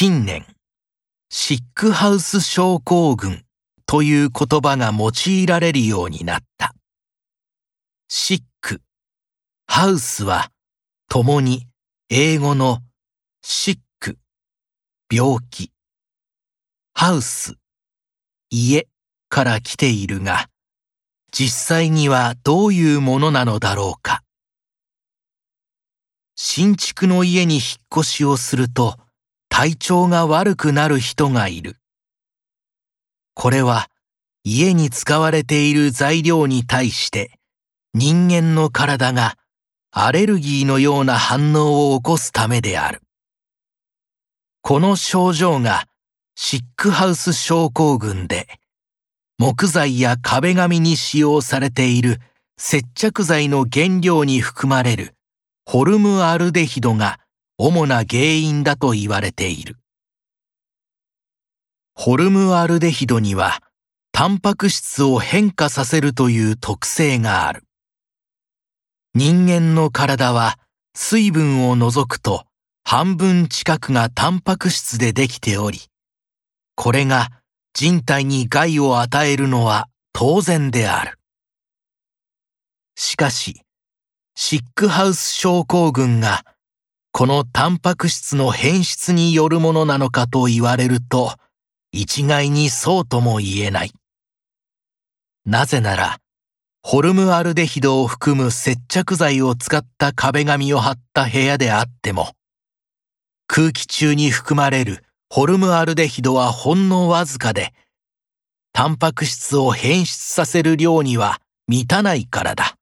近年、シックハウス症候群という言葉が用いられるようになった。シック、ハウスは共に英語のシック、病気、ハウス、家から来ているが、実際にはどういうものなのだろうか。新築の家に引っ越しをすると体調が悪くなる人がいる。これは家に使われている材料に対して人間の体がアレルギーのような反応を起こすためである。この症状がシックハウス症候群で木材や壁紙に使用されている接着剤の原料に含まれるホルムアルデヒドが主な原因だと言われている。ホルムアルデヒドにはタンパク質を変化させるという特性がある。人間の体は水分を除くと半分近くがタンパク質でできており、これが人体に害を与えるのは当然である。しかし、シックハウス症候群がこのタンパク質の変質によるものなのかと言われると、一概にそうとも言えない。なぜなら、ホルムアルデヒドを含む接着剤を使った壁紙を貼った部屋であっても、空気中に含まれるホルムアルデヒドはほんのわずかで、タンパク質を変質させる量には満たないからだ。